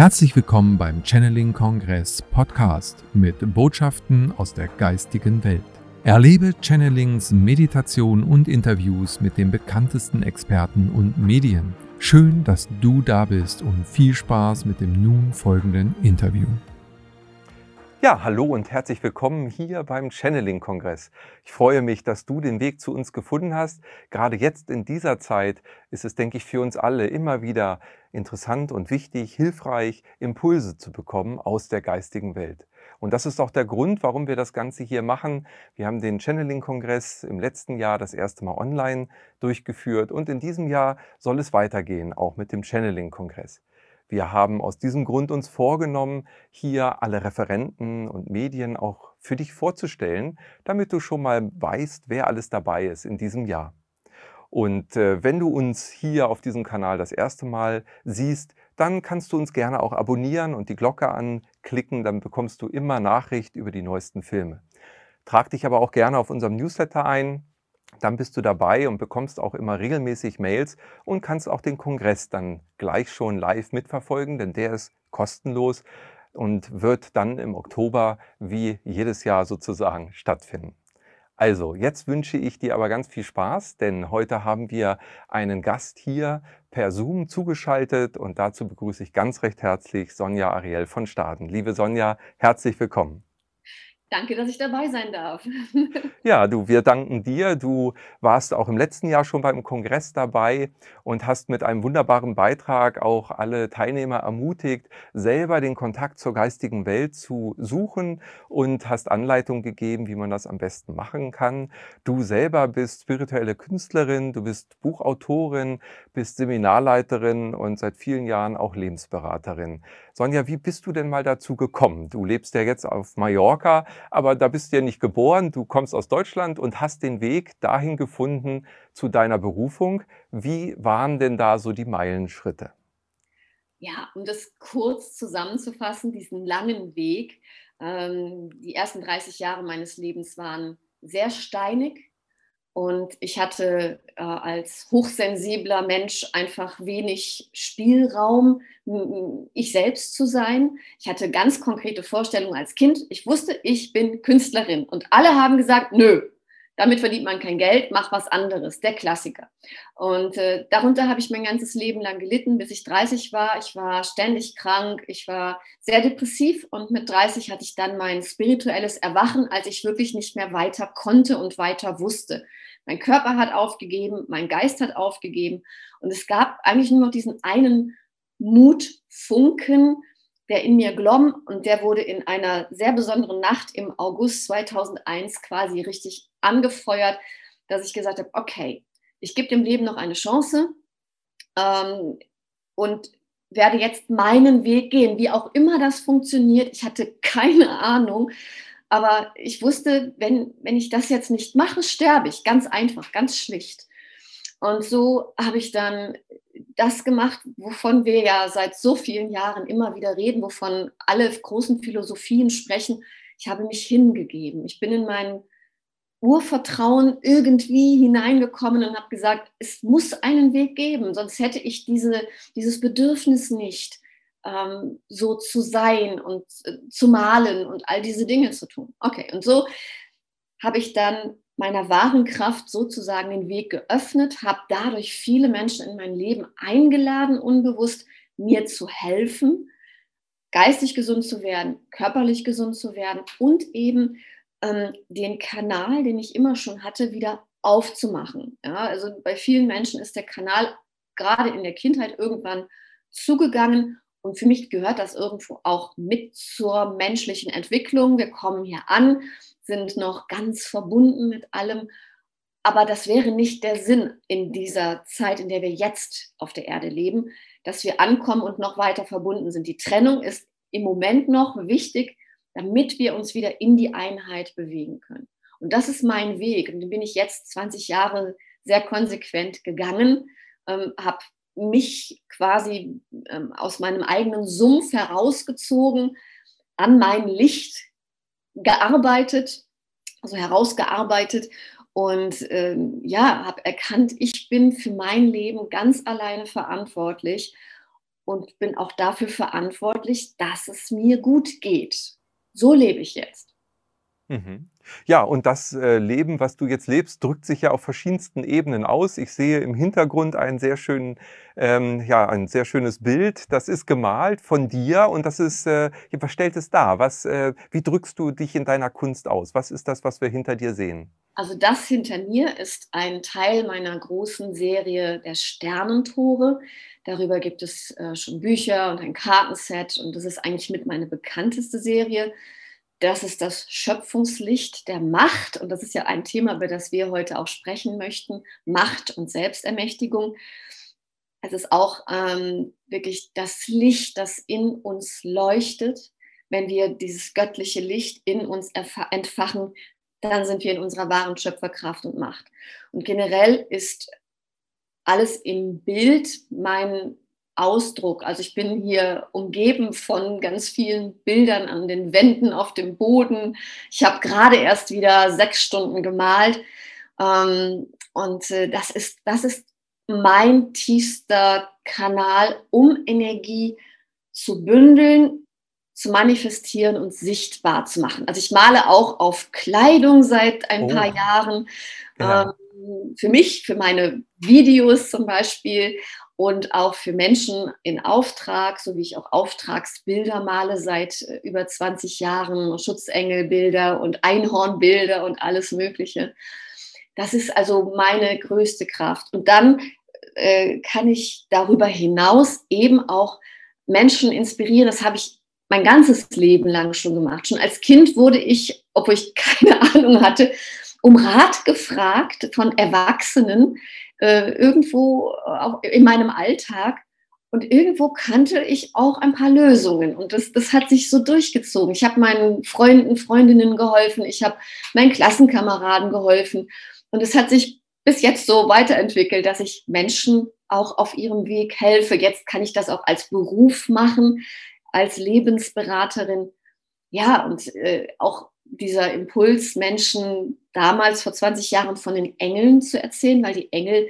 Herzlich willkommen beim Channeling Kongress Podcast mit Botschaften aus der geistigen Welt. Erlebe Channelings, Meditation und Interviews mit den bekanntesten Experten und Medien. Schön, dass du da bist und viel Spaß mit dem nun folgenden Interview. Ja, hallo und herzlich willkommen hier beim Channeling-Kongress. Ich freue mich, dass du den Weg zu uns gefunden hast. Gerade jetzt in dieser Zeit ist es, denke ich, für uns alle immer wieder interessant und wichtig, hilfreich, Impulse zu bekommen aus der geistigen Welt. Und das ist auch der Grund, warum wir das Ganze hier machen. Wir haben den Channeling-Kongress im letzten Jahr das erste Mal online durchgeführt und in diesem Jahr soll es weitergehen, auch mit dem Channeling-Kongress. Wir haben aus diesem Grund uns vorgenommen, hier alle Referenten und Medien auch für dich vorzustellen, damit du schon mal weißt, wer alles dabei ist in diesem Jahr. Und äh, wenn du uns hier auf diesem Kanal das erste Mal siehst, dann kannst du uns gerne auch abonnieren und die Glocke anklicken, dann bekommst du immer Nachricht über die neuesten Filme. Trag dich aber auch gerne auf unserem Newsletter ein, dann bist du dabei und bekommst auch immer regelmäßig Mails und kannst auch den Kongress dann gleich schon live mitverfolgen, denn der ist kostenlos und wird dann im Oktober wie jedes Jahr sozusagen stattfinden. Also, jetzt wünsche ich dir aber ganz viel Spaß, denn heute haben wir einen Gast hier per Zoom zugeschaltet und dazu begrüße ich ganz recht herzlich Sonja Ariel von Staden. Liebe Sonja, herzlich willkommen. Danke, dass ich dabei sein darf. Ja, du, wir danken dir. Du warst auch im letzten Jahr schon beim Kongress dabei und hast mit einem wunderbaren Beitrag auch alle Teilnehmer ermutigt, selber den Kontakt zur geistigen Welt zu suchen und hast Anleitung gegeben, wie man das am besten machen kann. Du selber bist spirituelle Künstlerin, du bist Buchautorin, bist Seminarleiterin und seit vielen Jahren auch Lebensberaterin. Sonja, wie bist du denn mal dazu gekommen? Du lebst ja jetzt auf Mallorca aber da bist du ja nicht geboren, du kommst aus Deutschland und hast den Weg dahin gefunden zu deiner Berufung. Wie waren denn da so die Meilenschritte? Ja, um das kurz zusammenzufassen, diesen langen Weg. Ähm, die ersten 30 Jahre meines Lebens waren sehr steinig, und ich hatte äh, als hochsensibler Mensch einfach wenig Spielraum, ich selbst zu sein. Ich hatte ganz konkrete Vorstellungen als Kind. Ich wusste, ich bin Künstlerin. Und alle haben gesagt, nö, damit verdient man kein Geld, mach was anderes, der Klassiker. Und äh, darunter habe ich mein ganzes Leben lang gelitten, bis ich 30 war. Ich war ständig krank, ich war sehr depressiv und mit 30 hatte ich dann mein spirituelles Erwachen, als ich wirklich nicht mehr weiter konnte und weiter wusste. Mein Körper hat aufgegeben, mein Geist hat aufgegeben und es gab eigentlich nur noch diesen einen Mutfunken, der in mir glomm und der wurde in einer sehr besonderen Nacht im August 2001 quasi richtig angefeuert, dass ich gesagt habe, okay, ich gebe dem Leben noch eine Chance ähm, und werde jetzt meinen Weg gehen, wie auch immer das funktioniert. Ich hatte keine Ahnung, aber ich wusste, wenn, wenn ich das jetzt nicht mache, sterbe ich. Ganz einfach, ganz schlicht. Und so habe ich dann das gemacht, wovon wir ja seit so vielen Jahren immer wieder reden, wovon alle großen Philosophien sprechen. Ich habe mich hingegeben. Ich bin in mein Urvertrauen irgendwie hineingekommen und habe gesagt, es muss einen Weg geben, sonst hätte ich diese, dieses Bedürfnis nicht, ähm, so zu sein und äh, zu malen und all diese Dinge zu tun. Okay, und so habe ich dann meiner wahren Kraft sozusagen den Weg geöffnet, habe dadurch viele Menschen in mein Leben eingeladen, unbewusst mir zu helfen, geistig gesund zu werden, körperlich gesund zu werden und eben ähm, den Kanal, den ich immer schon hatte, wieder aufzumachen. Ja, also bei vielen Menschen ist der Kanal gerade in der Kindheit irgendwann zugegangen und für mich gehört das irgendwo auch mit zur menschlichen Entwicklung. Wir kommen hier an, sind noch ganz verbunden mit allem. Aber das wäre nicht der Sinn in dieser Zeit, in der wir jetzt auf der Erde leben, dass wir ankommen und noch weiter verbunden sind. Die Trennung ist im Moment noch wichtig, damit wir uns wieder in die Einheit bewegen können. Und das ist mein Weg. Und den bin ich jetzt 20 Jahre sehr konsequent gegangen, ähm, habe mich quasi ähm, aus meinem eigenen Sumpf herausgezogen, an mein Licht gearbeitet, also herausgearbeitet und ähm, ja, habe erkannt, ich bin für mein Leben ganz alleine verantwortlich und bin auch dafür verantwortlich, dass es mir gut geht. So lebe ich jetzt. Mhm. Ja, und das äh, Leben, was du jetzt lebst, drückt sich ja auf verschiedensten Ebenen aus. Ich sehe im Hintergrund einen sehr schönen, ähm, ja, ein sehr schönes Bild. Das ist gemalt von dir und das ist, äh, was stellt es dar? Was, äh, wie drückst du dich in deiner Kunst aus? Was ist das, was wir hinter dir sehen? Also das hinter mir ist ein Teil meiner großen Serie der Sternentore. Darüber gibt es äh, schon Bücher und ein Kartenset und das ist eigentlich mit meine bekannteste Serie das ist das Schöpfungslicht der Macht. Und das ist ja ein Thema, über das wir heute auch sprechen möchten. Macht und Selbstermächtigung. Es ist auch ähm, wirklich das Licht, das in uns leuchtet. Wenn wir dieses göttliche Licht in uns entfachen, dann sind wir in unserer wahren Schöpferkraft und Macht. Und generell ist alles im Bild mein Ausdruck. Also ich bin hier umgeben von ganz vielen Bildern an den Wänden, auf dem Boden. Ich habe gerade erst wieder sechs Stunden gemalt. Ähm, und äh, das, ist, das ist mein tiefster Kanal, um Energie zu bündeln, zu manifestieren und sichtbar zu machen. Also ich male auch auf Kleidung seit ein oh. paar Jahren. Ja. Ähm, für mich, für meine Videos zum Beispiel und auch für Menschen in Auftrag, so wie ich auch Auftragsbilder male seit äh, über 20 Jahren, Schutzengelbilder und Einhornbilder und alles Mögliche. Das ist also meine größte Kraft. Und dann äh, kann ich darüber hinaus eben auch Menschen inspirieren. Das habe ich mein ganzes Leben lang schon gemacht. Schon als Kind wurde ich, obwohl ich keine Ahnung hatte, um Rat gefragt von Erwachsenen, äh, irgendwo auch in meinem Alltag. Und irgendwo kannte ich auch ein paar Lösungen. Und das, das hat sich so durchgezogen. Ich habe meinen Freunden, Freundinnen geholfen. Ich habe meinen Klassenkameraden geholfen. Und es hat sich bis jetzt so weiterentwickelt, dass ich Menschen auch auf ihrem Weg helfe. Jetzt kann ich das auch als Beruf machen, als Lebensberaterin. Ja, und äh, auch dieser Impuls, Menschen damals vor 20 Jahren von den Engeln zu erzählen, weil die Engel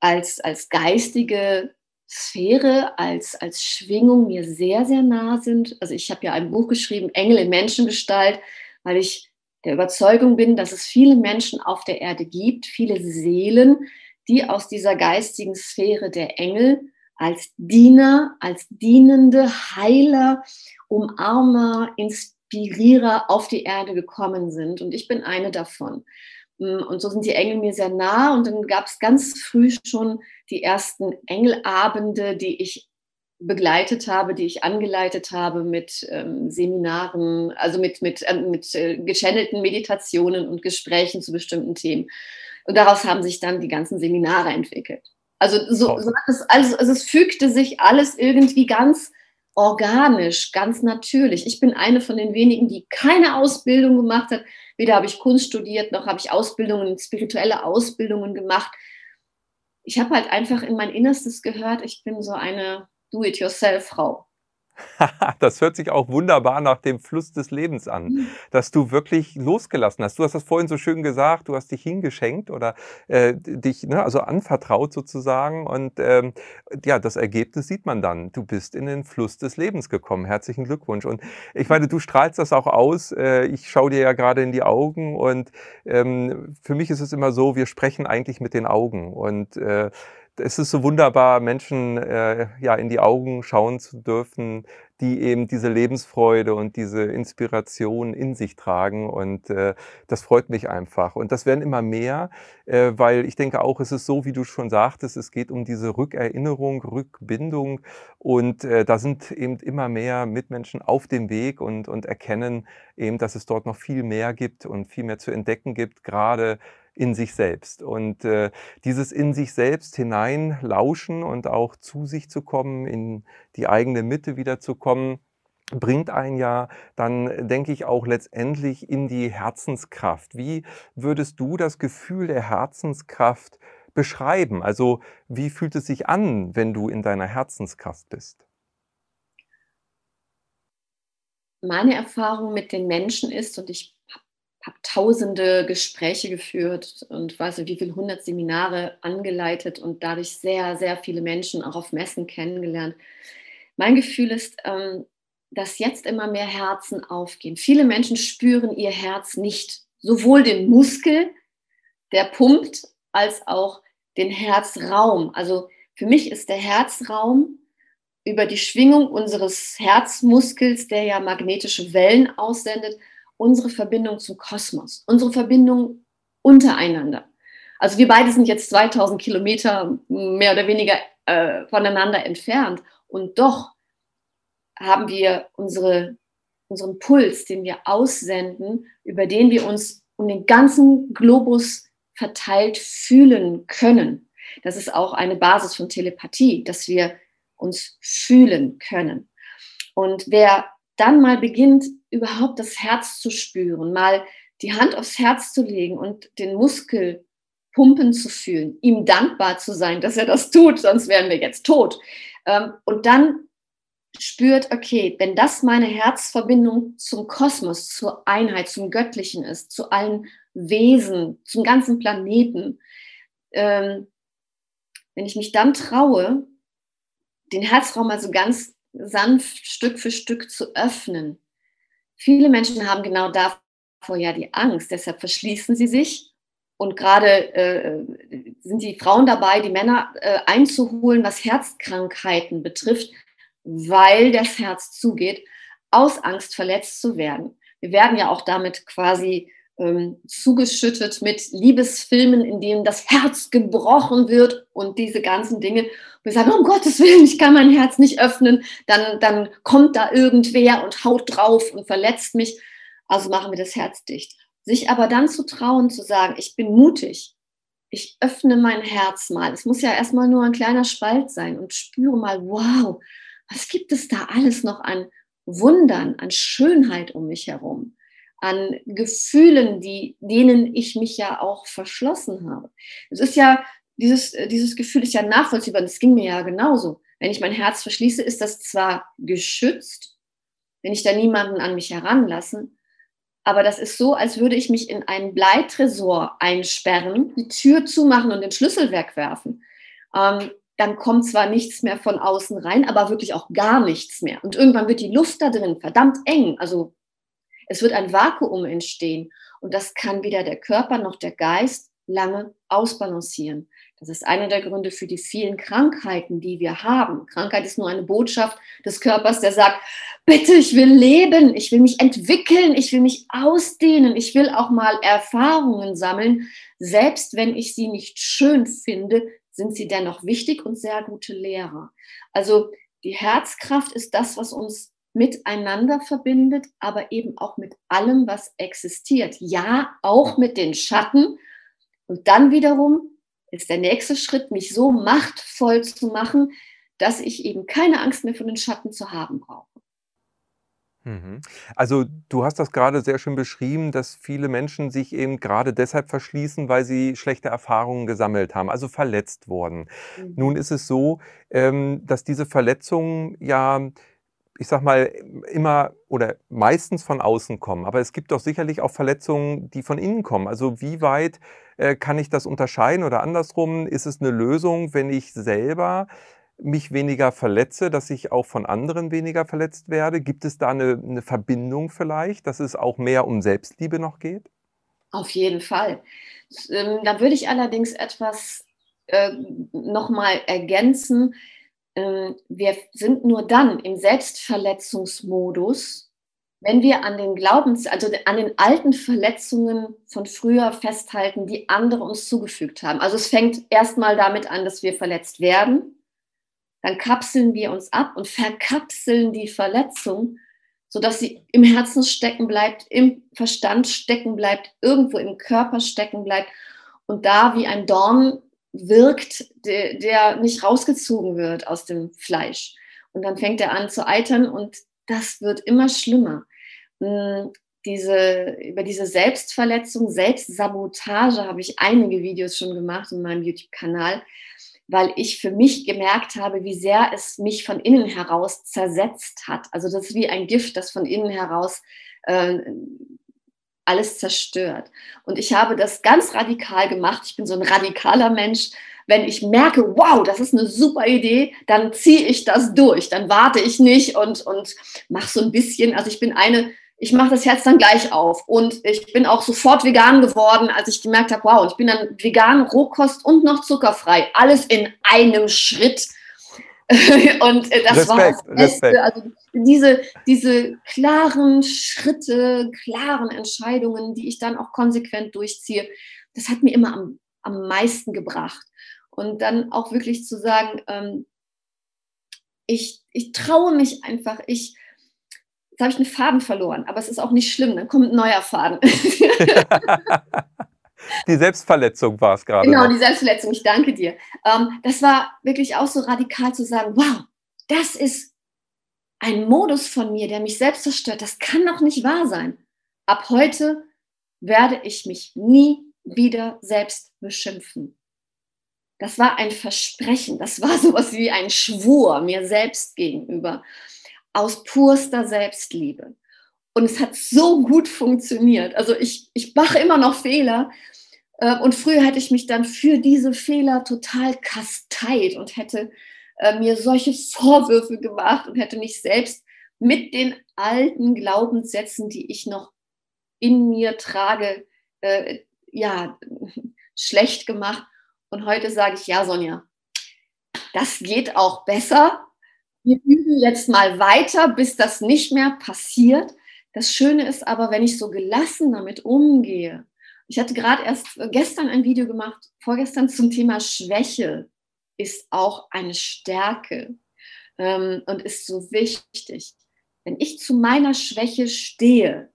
als, als geistige Sphäre, als, als Schwingung mir sehr, sehr nah sind. Also ich habe ja ein Buch geschrieben, Engel in Menschengestalt, weil ich der Überzeugung bin, dass es viele Menschen auf der Erde gibt, viele Seelen, die aus dieser geistigen Sphäre der Engel als Diener, als dienende Heiler, Umarmer, Inspiratoren, Inspirierer auf die Erde gekommen sind. Und ich bin eine davon. Mm, und so sind die Engel mir sehr nah. Und dann gab es ganz früh schon die ersten Engelabende, die ich begleitet habe, die ich angeleitet habe mit ähm, Seminaren, also mit, mit, äh, mit äh, gechannelten Meditationen und Gesprächen zu bestimmten Themen. Und daraus haben sich dann die ganzen Seminare entwickelt. Also, so, so es, also, also es fügte sich alles irgendwie ganz organisch, ganz natürlich. Ich bin eine von den wenigen, die keine Ausbildung gemacht hat. Weder habe ich Kunst studiert, noch habe ich Ausbildungen, spirituelle Ausbildungen gemacht. Ich habe halt einfach in mein Innerstes gehört, ich bin so eine Do-it-yourself-Frau. das hört sich auch wunderbar nach dem Fluss des Lebens an, mhm. dass du wirklich losgelassen hast. Du hast das vorhin so schön gesagt, du hast dich hingeschenkt oder äh, dich ne, also anvertraut sozusagen und ähm, ja, das Ergebnis sieht man dann. Du bist in den Fluss des Lebens gekommen. Herzlichen Glückwunsch. Und ich meine, du strahlst das auch aus. Äh, ich schaue dir ja gerade in die Augen und ähm, für mich ist es immer so, wir sprechen eigentlich mit den Augen und äh, es ist so wunderbar, Menschen äh, ja, in die Augen schauen zu dürfen, die eben diese Lebensfreude und diese Inspiration in sich tragen. Und äh, das freut mich einfach. Und das werden immer mehr, äh, weil ich denke auch, es ist so, wie du schon sagtest, es geht um diese Rückerinnerung, Rückbindung. Und äh, da sind eben immer mehr Mitmenschen auf dem Weg und, und erkennen eben, dass es dort noch viel mehr gibt und viel mehr zu entdecken gibt, gerade in sich selbst. Und äh, dieses in sich selbst hineinlauschen und auch zu sich zu kommen, in die eigene Mitte wieder zu kommen, bringt einen ja dann, denke ich, auch letztendlich in die Herzenskraft. Wie würdest du das Gefühl der Herzenskraft beschreiben? Also wie fühlt es sich an, wenn du in deiner Herzenskraft bist? Meine Erfahrung mit den Menschen ist, und ich habe tausende Gespräche geführt und weiß nicht, wie viele hundert Seminare angeleitet und dadurch sehr, sehr viele Menschen auch auf Messen kennengelernt. Mein Gefühl ist, ähm, dass jetzt immer mehr Herzen aufgehen. Viele Menschen spüren ihr Herz nicht, sowohl den Muskel, der pumpt, als auch den Herzraum. Also für mich ist der Herzraum über die Schwingung unseres Herzmuskels, der ja magnetische Wellen aussendet, unsere Verbindung zum Kosmos, unsere Verbindung untereinander. Also wir beide sind jetzt 2000 Kilometer mehr oder weniger äh, voneinander entfernt und doch haben wir unsere, unseren Puls, den wir aussenden, über den wir uns um den ganzen Globus verteilt fühlen können. Das ist auch eine Basis von Telepathie, dass wir uns fühlen können. Und wer dann mal beginnt, überhaupt das Herz zu spüren, mal die Hand aufs Herz zu legen und den Muskel pumpen zu fühlen, ihm dankbar zu sein, dass er das tut, sonst wären wir jetzt tot. Ähm, und dann spürt, okay, wenn das meine Herzverbindung zum Kosmos, zur Einheit, zum Göttlichen ist, zu allen Wesen, zum ganzen Planeten, ähm, wenn ich mich dann traue, den Herzraum also ganz sanft Stück für Stück zu öffnen. Viele Menschen haben genau davor ja die Angst, deshalb verschließen sie sich. Und gerade äh, sind die Frauen dabei, die Männer äh, einzuholen, was Herzkrankheiten betrifft, weil das Herz zugeht, aus Angst verletzt zu werden. Wir werden ja auch damit quasi ähm, zugeschüttet mit Liebesfilmen, in denen das Herz gebrochen wird und diese ganzen Dinge. Wir sagen, um Gottes Willen, ich kann mein Herz nicht öffnen, dann, dann kommt da irgendwer und haut drauf und verletzt mich. Also machen wir das Herz dicht. Sich aber dann zu trauen, zu sagen, ich bin mutig, ich öffne mein Herz mal. Es muss ja erstmal nur ein kleiner Spalt sein und spüre mal, wow, was gibt es da alles noch an Wundern, an Schönheit um mich herum? An Gefühlen, die, denen ich mich ja auch verschlossen habe. Es ist ja, dieses, dieses Gefühl ist ja nachvollziehbar, das ging mir ja genauso. Wenn ich mein Herz verschließe, ist das zwar geschützt, wenn ich da niemanden an mich heranlassen, aber das ist so, als würde ich mich in einen Bleitresor einsperren, die Tür zumachen und den Schlüssel wegwerfen. Ähm, dann kommt zwar nichts mehr von außen rein, aber wirklich auch gar nichts mehr. Und irgendwann wird die Luft da drin verdammt eng, also es wird ein Vakuum entstehen und das kann weder der Körper noch der Geist lange ausbalancieren. Das ist einer der Gründe für die vielen Krankheiten, die wir haben. Krankheit ist nur eine Botschaft des Körpers, der sagt, bitte, ich will leben, ich will mich entwickeln, ich will mich ausdehnen, ich will auch mal Erfahrungen sammeln. Selbst wenn ich sie nicht schön finde, sind sie dennoch wichtig und sehr gute Lehrer. Also die Herzkraft ist das, was uns miteinander verbindet, aber eben auch mit allem, was existiert. Ja, auch mit den Schatten. Und dann wiederum ist der nächste Schritt, mich so machtvoll zu machen, dass ich eben keine Angst mehr vor den Schatten zu haben brauche. Mhm. Also du hast das gerade sehr schön beschrieben, dass viele Menschen sich eben gerade deshalb verschließen, weil sie schlechte Erfahrungen gesammelt haben, also verletzt wurden. Mhm. Nun ist es so, ähm, dass diese Verletzungen ja ich sag mal, immer oder meistens von außen kommen. Aber es gibt doch sicherlich auch Verletzungen, die von innen kommen. Also wie weit äh, kann ich das unterscheiden oder andersrum? Ist es eine Lösung, wenn ich selber mich weniger verletze, dass ich auch von anderen weniger verletzt werde? Gibt es da eine, eine Verbindung vielleicht, dass es auch mehr um Selbstliebe noch geht? Auf jeden Fall. Ähm, da würde ich allerdings etwas äh, nochmal ergänzen wir sind nur dann im Selbstverletzungsmodus, wenn wir an den Glaubens, also an den alten Verletzungen von früher festhalten, die andere uns zugefügt haben. Also es fängt erstmal damit an, dass wir verletzt werden. Dann kapseln wir uns ab und verkapseln die Verletzung, sodass sie im Herzen stecken bleibt, im Verstand stecken bleibt, irgendwo im Körper stecken bleibt und da wie ein Dorn wirkt, der, der nicht rausgezogen wird aus dem Fleisch. Und dann fängt er an zu eitern und das wird immer schlimmer. Hm, diese, über diese Selbstverletzung, Selbstsabotage habe ich einige Videos schon gemacht in meinem YouTube-Kanal, weil ich für mich gemerkt habe, wie sehr es mich von innen heraus zersetzt hat. Also das ist wie ein Gift, das von innen heraus äh, alles zerstört. Und ich habe das ganz radikal gemacht. Ich bin so ein radikaler Mensch. Wenn ich merke, wow, das ist eine super Idee, dann ziehe ich das durch. Dann warte ich nicht und, und mache so ein bisschen. Also ich bin eine, ich mache das Herz dann gleich auf. Und ich bin auch sofort vegan geworden, als ich gemerkt habe, wow, ich bin dann vegan, Rohkost und noch zuckerfrei. Alles in einem Schritt. und äh, das Respekt, war das Beste. Respekt. Also diese, diese klaren Schritte, klaren Entscheidungen, die ich dann auch konsequent durchziehe, das hat mir immer am, am meisten gebracht. Und dann auch wirklich zu sagen, ähm, ich, ich traue mich einfach, ich, jetzt habe ich einen Faden verloren, aber es ist auch nicht schlimm, dann kommt ein neuer Faden. die Selbstverletzung war es gerade. Genau, noch. die Selbstverletzung, ich danke dir. Ähm, das war wirklich auch so radikal zu sagen, wow, das ist ein Modus von mir, der mich selbst zerstört. Das kann doch nicht wahr sein. Ab heute werde ich mich nie wieder selbst beschimpfen. Das war ein Versprechen, das war sowas wie ein Schwur mir selbst gegenüber, aus purster Selbstliebe. Und es hat so gut funktioniert. Also ich, ich mache immer noch Fehler. Äh, und früher hätte ich mich dann für diese Fehler total kasteit und hätte äh, mir solche Vorwürfe gemacht und hätte mich selbst mit den alten Glaubenssätzen, die ich noch in mir trage, äh, ja, schlecht gemacht. Und heute sage ich, ja, Sonja, das geht auch besser. Wir üben jetzt mal weiter, bis das nicht mehr passiert. Das Schöne ist aber, wenn ich so gelassen damit umgehe. Ich hatte gerade erst gestern ein Video gemacht, vorgestern zum Thema Schwäche ist auch eine Stärke ähm, und ist so wichtig. Wenn ich zu meiner Schwäche stehe,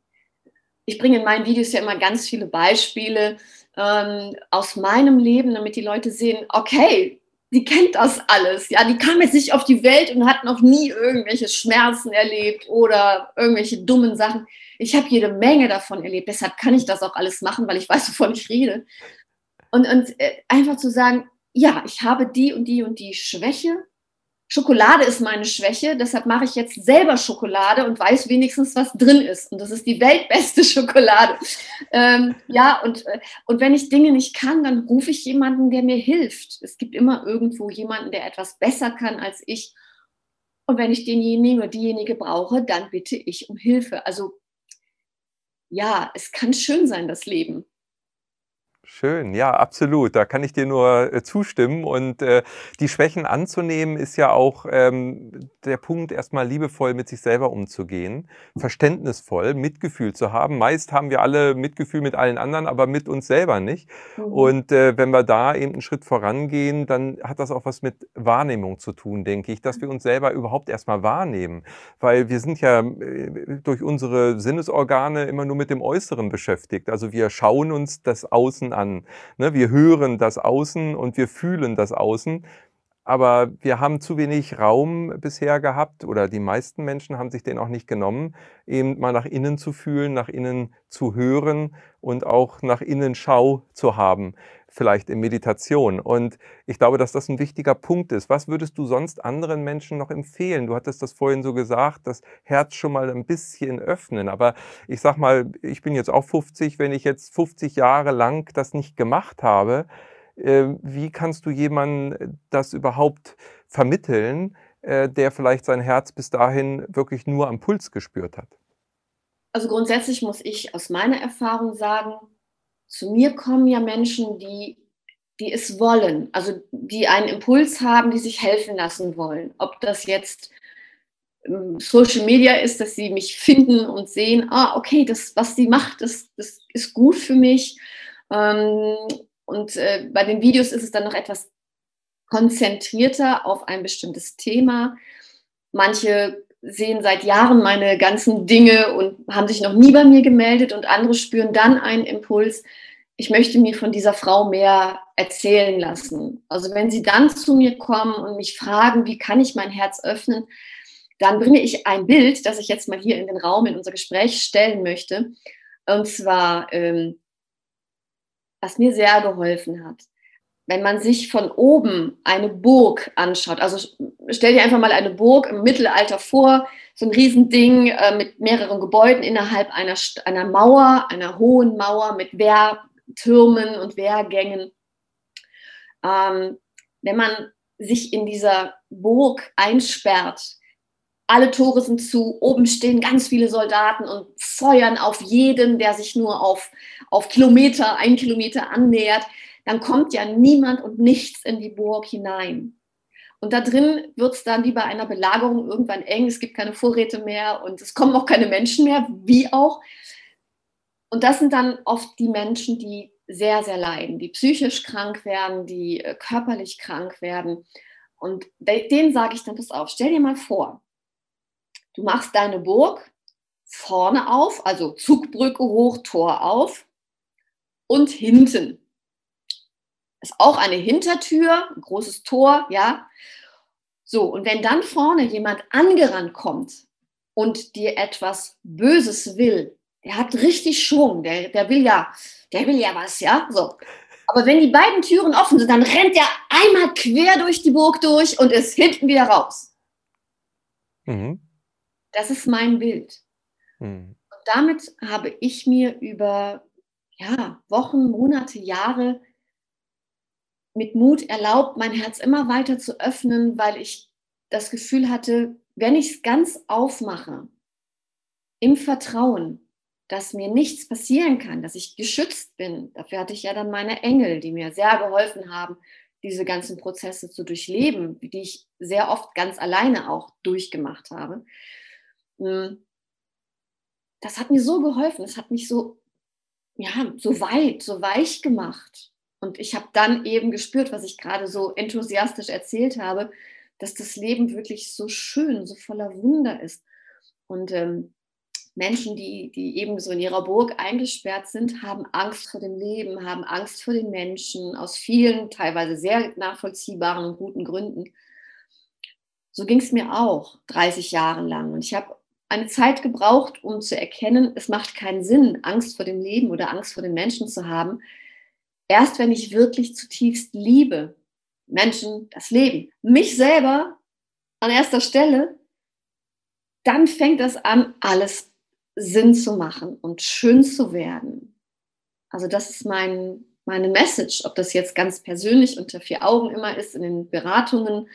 ich bringe in meinen Videos ja immer ganz viele Beispiele ähm, aus meinem Leben, damit die Leute sehen, okay, die kennt das alles. Ja, die kam jetzt nicht auf die Welt und hat noch nie irgendwelche Schmerzen erlebt oder irgendwelche dummen Sachen. Ich habe jede Menge davon erlebt. Deshalb kann ich das auch alles machen, weil ich weiß, wovon ich rede. Und, und äh, einfach zu sagen, ja, ich habe die und die und die Schwäche. Schokolade ist meine Schwäche, deshalb mache ich jetzt selber Schokolade und weiß wenigstens, was drin ist. Und das ist die weltbeste Schokolade. Ähm, ja, und, äh, und wenn ich Dinge nicht kann, dann rufe ich jemanden, der mir hilft. Es gibt immer irgendwo jemanden, der etwas besser kann als ich. Und wenn ich denjenigen oder diejenige brauche, dann bitte ich um Hilfe. Also ja, es kann schön sein, das Leben. Schön, ja, absolut. Da kann ich dir nur äh, zustimmen. Und äh, die Schwächen anzunehmen, ist ja auch ähm, der Punkt, erstmal liebevoll mit sich selber umzugehen, verständnisvoll, Mitgefühl zu haben. Meist haben wir alle Mitgefühl mit allen anderen, aber mit uns selber nicht. Mhm. Und äh, wenn wir da eben einen Schritt vorangehen, dann hat das auch was mit Wahrnehmung zu tun, denke ich, dass wir uns selber überhaupt erstmal wahrnehmen. Weil wir sind ja äh, durch unsere Sinnesorgane immer nur mit dem Äußeren beschäftigt. Also wir schauen uns das Außen an. Ne? Wir hören das Außen und wir fühlen das Außen. Aber wir haben zu wenig Raum bisher gehabt oder die meisten Menschen haben sich den auch nicht genommen, eben mal nach innen zu fühlen, nach innen zu hören und auch nach innen Schau zu haben, vielleicht in Meditation. Und ich glaube, dass das ein wichtiger Punkt ist. Was würdest du sonst anderen Menschen noch empfehlen? Du hattest das vorhin so gesagt, das Herz schon mal ein bisschen öffnen. Aber ich sag mal, ich bin jetzt auch 50, wenn ich jetzt 50 Jahre lang das nicht gemacht habe, wie kannst du jemandem äh, das überhaupt vermitteln, äh, der vielleicht sein Herz bis dahin wirklich nur am Puls gespürt hat? Also grundsätzlich muss ich aus meiner Erfahrung sagen, zu mir kommen ja Menschen, die, die es wollen, also die einen Impuls haben, die sich helfen lassen wollen. Ob das jetzt ähm, Social Media ist, dass sie mich finden und sehen, ah, okay, das, was sie macht, das, das ist gut für mich. Ähm, und äh, bei den Videos ist es dann noch etwas konzentrierter auf ein bestimmtes Thema. Manche sehen seit Jahren meine ganzen Dinge und haben sich noch nie bei mir gemeldet und andere spüren dann einen Impuls, ich möchte mir von dieser Frau mehr erzählen lassen. Also wenn sie dann zu mir kommen und mich fragen, wie kann ich mein Herz öffnen, dann bringe ich ein Bild, das ich jetzt mal hier in den Raum, in unser Gespräch stellen möchte. Und zwar ähm, was mir sehr geholfen hat. Wenn man sich von oben eine Burg anschaut, also stell dir einfach mal eine Burg im Mittelalter vor, so ein Riesending äh, mit mehreren Gebäuden innerhalb einer, einer Mauer, einer hohen Mauer mit Wehrtürmen und Wehrgängen. Ähm, wenn man sich in dieser Burg einsperrt, alle Tore sind zu, oben stehen ganz viele Soldaten und feuern auf jeden, der sich nur auf, auf Kilometer, ein Kilometer annähert, dann kommt ja niemand und nichts in die Burg hinein. Und da drin wird es dann wie bei einer Belagerung irgendwann eng, es gibt keine Vorräte mehr und es kommen auch keine Menschen mehr, wie auch. Und das sind dann oft die Menschen, die sehr, sehr leiden, die psychisch krank werden, die äh, körperlich krank werden. Und denen sage ich dann, pass auf, stell dir mal vor, du machst deine Burg vorne auf, also Zugbrücke hoch, Tor auf und hinten ist auch eine Hintertür, ein großes Tor, ja. So, und wenn dann vorne jemand angerannt kommt und dir etwas Böses will, der hat richtig Schwung, der, der will ja, der will ja was, ja. So. Aber wenn die beiden Türen offen sind, dann rennt er einmal quer durch die Burg durch und ist hinten wieder raus. Mhm. Das ist mein Bild. Mhm. Und damit habe ich mir über ja, Wochen, Monate, Jahre mit Mut erlaubt, mein Herz immer weiter zu öffnen, weil ich das Gefühl hatte, wenn ich es ganz aufmache, im Vertrauen, dass mir nichts passieren kann, dass ich geschützt bin, dafür hatte ich ja dann meine Engel, die mir sehr geholfen haben, diese ganzen Prozesse zu durchleben, die ich sehr oft ganz alleine auch durchgemacht habe. Hm. Das hat mir so geholfen, es hat mich so, ja, so weit, so weich gemacht. Und ich habe dann eben gespürt, was ich gerade so enthusiastisch erzählt habe, dass das Leben wirklich so schön, so voller Wunder ist. Und ähm, Menschen, die, die eben so in ihrer Burg eingesperrt sind, haben Angst vor dem Leben, haben Angst vor den Menschen, aus vielen, teilweise sehr nachvollziehbaren und guten Gründen. So ging es mir auch 30 Jahre lang. Und ich habe eine Zeit gebraucht, um zu erkennen, es macht keinen Sinn, Angst vor dem Leben oder Angst vor den Menschen zu haben, erst wenn ich wirklich zutiefst liebe, Menschen, das Leben, mich selber an erster Stelle, dann fängt das an, alles Sinn zu machen und schön zu werden. Also das ist mein, meine Message, ob das jetzt ganz persönlich unter vier Augen immer ist, in den Beratungen,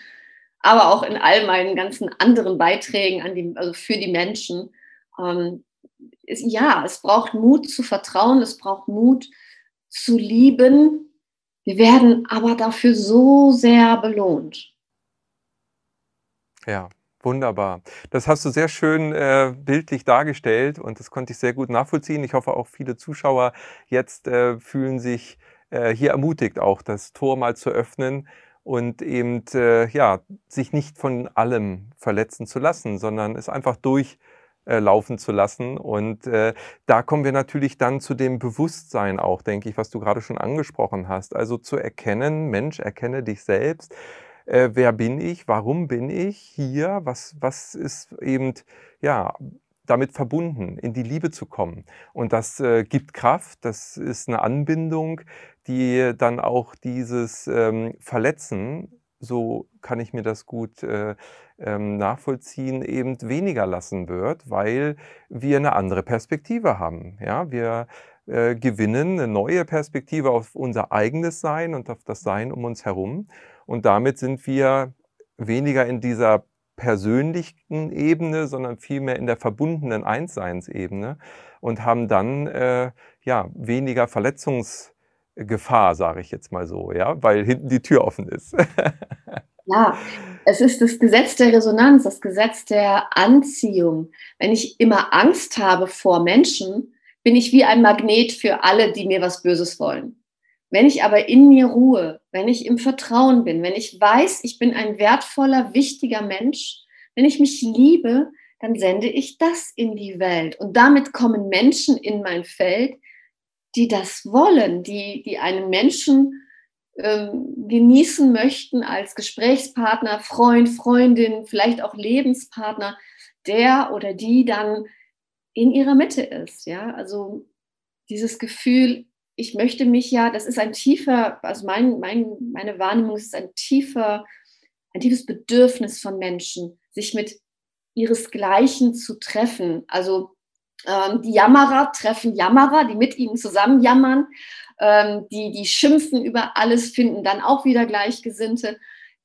aber auch in all meinen ganzen anderen Beiträgen an die, also für die Menschen. Ähm, ist, ja, es braucht Mut zu vertrauen, es braucht Mut, zu lieben. Wir werden aber dafür so sehr belohnt. Ja, wunderbar. Das hast du sehr schön äh, bildlich dargestellt und das konnte ich sehr gut nachvollziehen. Ich hoffe, auch viele Zuschauer jetzt äh, fühlen sich äh, hier ermutigt, auch das Tor mal zu öffnen und eben äh, ja, sich nicht von allem verletzen zu lassen, sondern es einfach durch äh, laufen zu lassen. Und äh, da kommen wir natürlich dann zu dem Bewusstsein auch, denke ich, was du gerade schon angesprochen hast. Also zu erkennen, Mensch, erkenne dich selbst. Äh, wer bin ich? Warum bin ich hier? Was, was ist eben, ja, damit verbunden, in die Liebe zu kommen. Und das äh, gibt Kraft, das ist eine Anbindung, die dann auch dieses ähm, Verletzen so kann ich mir das gut äh, ähm, nachvollziehen, eben weniger lassen wird, weil wir eine andere Perspektive haben. Ja? Wir äh, gewinnen eine neue Perspektive auf unser eigenes Sein und auf das Sein um uns herum. Und damit sind wir weniger in dieser persönlichen Ebene, sondern vielmehr in der verbundenen Einsseinsebene und haben dann äh, ja, weniger Verletzungs- Gefahr, sage ich jetzt mal so, ja, weil hinten die Tür offen ist. ja, es ist das Gesetz der Resonanz, das Gesetz der Anziehung. Wenn ich immer Angst habe vor Menschen, bin ich wie ein Magnet für alle, die mir was Böses wollen. Wenn ich aber in mir ruhe, wenn ich im Vertrauen bin, wenn ich weiß, ich bin ein wertvoller, wichtiger Mensch, wenn ich mich liebe, dann sende ich das in die Welt. Und damit kommen Menschen in mein Feld, die das wollen, die, die einen Menschen ähm, genießen möchten als Gesprächspartner, Freund, Freundin, vielleicht auch Lebenspartner, der oder die dann in ihrer Mitte ist. Ja, also dieses Gefühl, ich möchte mich ja, das ist ein tiefer, also mein, mein, meine Wahrnehmung ist ein tiefer, ein tiefes Bedürfnis von Menschen, sich mit ihresgleichen zu treffen. Also ähm, die Jammerer treffen Jammerer, die mit ihnen zusammen jammern, ähm, die, die schimpfen über alles, finden dann auch wieder Gleichgesinnte.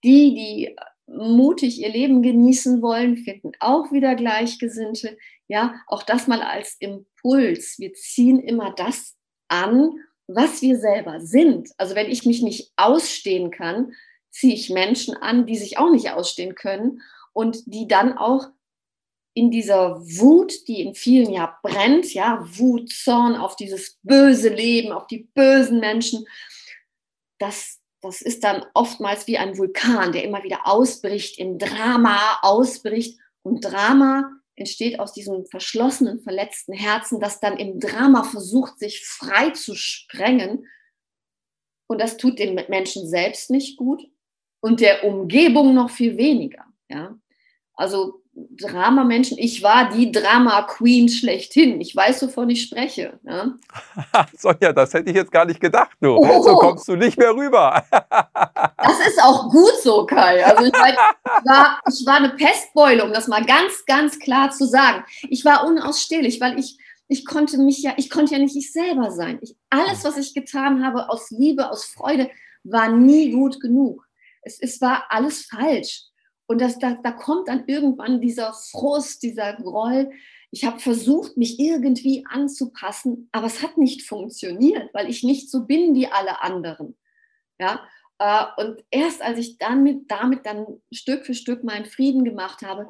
Die, die mutig ihr Leben genießen wollen, finden auch wieder Gleichgesinnte. Ja, auch das mal als Impuls. Wir ziehen immer das an, was wir selber sind. Also wenn ich mich nicht ausstehen kann, ziehe ich Menschen an, die sich auch nicht ausstehen können und die dann auch in dieser Wut, die in vielen ja brennt, ja, Wut, Zorn auf dieses böse Leben, auf die bösen Menschen, das, das ist dann oftmals wie ein Vulkan, der immer wieder ausbricht, in Drama ausbricht. Und Drama entsteht aus diesem verschlossenen, verletzten Herzen, das dann im Drama versucht, sich frei zu sprengen. Und das tut dem Menschen selbst nicht gut und der Umgebung noch viel weniger. Ja? Also Dramamenschen. Ich war die Drama-Queen schlechthin. Ich weiß, wovon ich spreche. Ja? Sonja, das hätte ich jetzt gar nicht gedacht. Du. Oh. So kommst du nicht mehr rüber. das ist auch gut so, Kai. Also ich war, ich, war, ich war eine Pestbeule, um das mal ganz, ganz klar zu sagen. Ich war unausstehlich, weil ich, ich konnte mich ja, ich konnte ja nicht ich selber sein. Ich, alles, was ich getan habe aus Liebe, aus Freude, war nie gut genug. Es, es war alles falsch. Und das, da, da kommt dann irgendwann dieser Frust, dieser Groll. Ich habe versucht, mich irgendwie anzupassen, aber es hat nicht funktioniert, weil ich nicht so bin wie alle anderen. Ja, äh, und erst als ich dann mit, damit dann Stück für Stück meinen Frieden gemacht habe,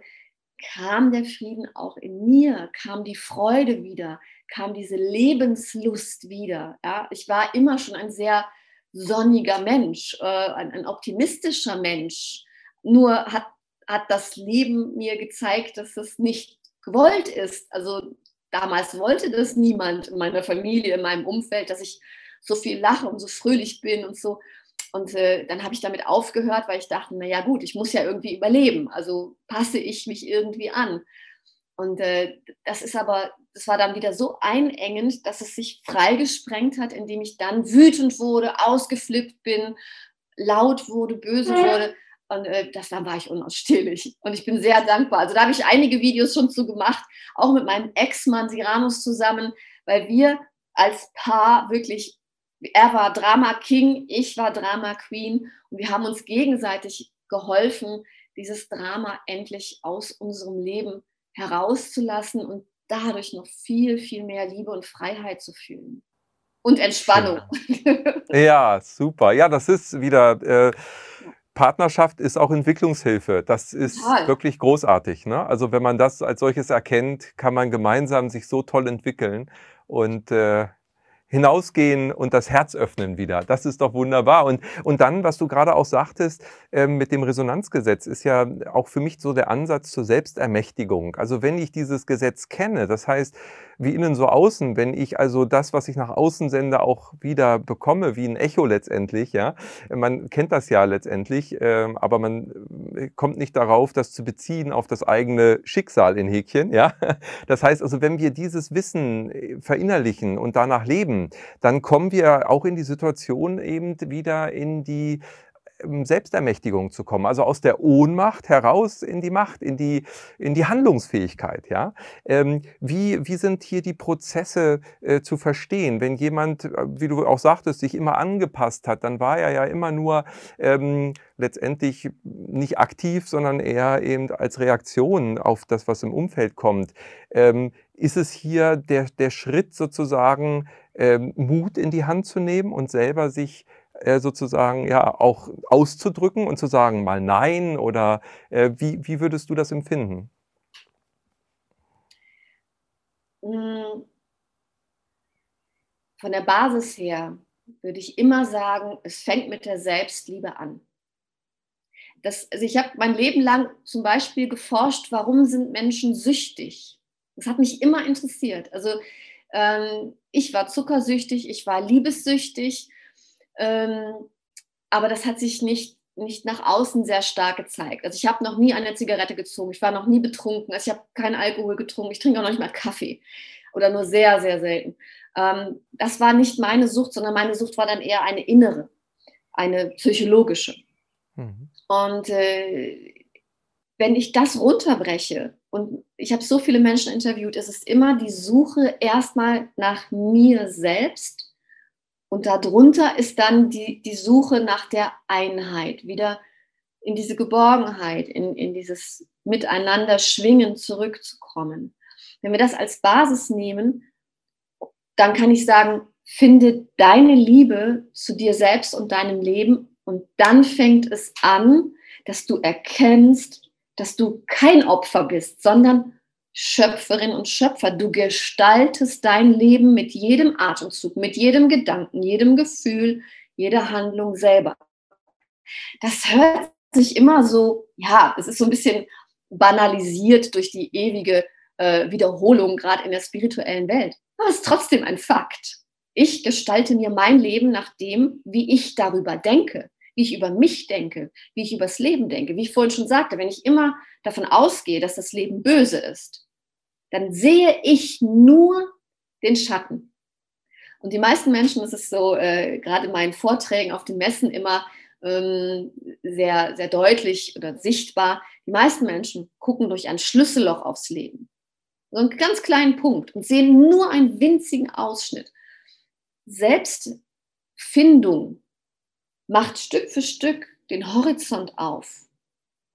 kam der Frieden auch in mir, kam die Freude wieder, kam diese Lebenslust wieder. Ja, ich war immer schon ein sehr sonniger Mensch, äh, ein, ein optimistischer Mensch. Nur hat, hat das Leben mir gezeigt, dass es nicht gewollt ist. Also damals wollte das niemand in meiner Familie, in meinem Umfeld, dass ich so viel lache und so fröhlich bin und so. Und äh, dann habe ich damit aufgehört, weil ich dachte, naja gut, ich muss ja irgendwie überleben. Also passe ich mich irgendwie an. Und äh, das ist aber, das war dann wieder so einengend, dass es sich freigesprengt hat, indem ich dann wütend wurde, ausgeflippt bin, laut wurde, böse wurde. Und äh, das, dann war ich unausstehlich. Und ich bin sehr dankbar. Also da habe ich einige Videos schon zu gemacht, auch mit meinem Ex-Mann Siranus zusammen, weil wir als Paar wirklich, er war Drama King, ich war Drama Queen und wir haben uns gegenseitig geholfen, dieses Drama endlich aus unserem Leben herauszulassen und dadurch noch viel, viel mehr Liebe und Freiheit zu fühlen. Und Entspannung. Ja, super. Ja, das ist wieder. Äh, Partnerschaft ist auch Entwicklungshilfe. Das ist Total. wirklich großartig. Ne? Also wenn man das als solches erkennt, kann man gemeinsam sich so toll entwickeln. Und äh, hinausgehen und das Herz öffnen wieder. Das ist doch wunderbar. Und, und dann, was du gerade auch sagtest, äh, mit dem Resonanzgesetz ist ja auch für mich so der Ansatz zur Selbstermächtigung. Also wenn ich dieses Gesetz kenne, das heißt, wie innen so außen, wenn ich also das, was ich nach außen sende, auch wieder bekomme, wie ein Echo letztendlich, ja. Man kennt das ja letztendlich, äh, aber man äh, kommt nicht darauf, das zu beziehen auf das eigene Schicksal in Häkchen, ja. Das heißt also, wenn wir dieses Wissen äh, verinnerlichen und danach leben, dann kommen wir auch in die Situation eben wieder in die Selbstermächtigung zu kommen, also aus der Ohnmacht heraus in die Macht, in die, in die Handlungsfähigkeit. Ja? Ähm, wie, wie sind hier die Prozesse äh, zu verstehen? Wenn jemand, äh, wie du auch sagtest, sich immer angepasst hat, dann war er ja immer nur ähm, letztendlich nicht aktiv, sondern eher eben als Reaktion auf das, was im Umfeld kommt. Ähm, ist es hier der, der Schritt sozusagen, ähm, Mut in die Hand zu nehmen und selber sich äh, sozusagen ja auch auszudrücken und zu sagen mal nein oder äh, wie, wie würdest du das empfinden? Hm. Von der Basis her würde ich immer sagen, es fängt mit der Selbstliebe an. Das, also ich habe mein Leben lang zum Beispiel geforscht, warum sind Menschen süchtig? Das hat mich immer interessiert. Also ähm, ich war zuckersüchtig, ich war liebessüchtig, aber das hat sich nicht, nicht nach außen sehr stark gezeigt. Also ich habe noch nie eine Zigarette gezogen, ich war noch nie betrunken, also ich habe keinen Alkohol getrunken, ich trinke auch noch nicht mal Kaffee oder nur sehr, sehr selten. Ähm, das war nicht meine Sucht, sondern meine Sucht war dann eher eine innere, eine psychologische. Mhm. Und äh, wenn ich das runterbreche, und ich habe so viele Menschen interviewt, ist es immer die Suche erstmal nach mir selbst. Und darunter ist dann die, die Suche nach der Einheit, wieder in diese Geborgenheit, in, in dieses Miteinander schwingen zurückzukommen. Wenn wir das als Basis nehmen, dann kann ich sagen, finde deine Liebe zu dir selbst und deinem Leben und dann fängt es an, dass du erkennst, dass du kein Opfer bist, sondern Schöpferin und Schöpfer. Du gestaltest dein Leben mit jedem Atemzug, mit jedem Gedanken, jedem Gefühl, jeder Handlung selber. Das hört sich immer so, ja, es ist so ein bisschen banalisiert durch die ewige äh, Wiederholung, gerade in der spirituellen Welt. Aber es ist trotzdem ein Fakt. Ich gestalte mir mein Leben nach dem, wie ich darüber denke wie ich über mich denke, wie ich übers Leben denke. Wie ich vorhin schon sagte, wenn ich immer davon ausgehe, dass das Leben böse ist, dann sehe ich nur den Schatten. Und die meisten Menschen, das ist so äh, gerade in meinen Vorträgen auf den Messen immer ähm, sehr, sehr deutlich oder sichtbar, die meisten Menschen gucken durch ein Schlüsselloch aufs Leben. So einen ganz kleinen Punkt und sehen nur einen winzigen Ausschnitt. Selbstfindung macht Stück für Stück den Horizont auf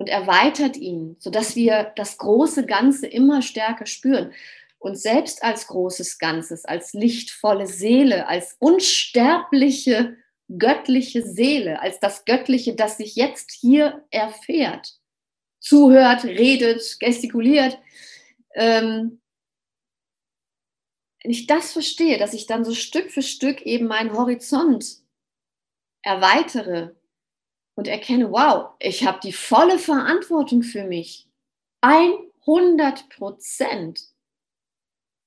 und erweitert ihn, sodass wir das große Ganze immer stärker spüren. Und selbst als großes Ganzes, als lichtvolle Seele, als unsterbliche, göttliche Seele, als das Göttliche, das sich jetzt hier erfährt, zuhört, redet, gestikuliert, ähm, wenn ich das verstehe, dass ich dann so Stück für Stück eben meinen Horizont erweitere und erkenne, wow, ich habe die volle Verantwortung für mich. 100 Prozent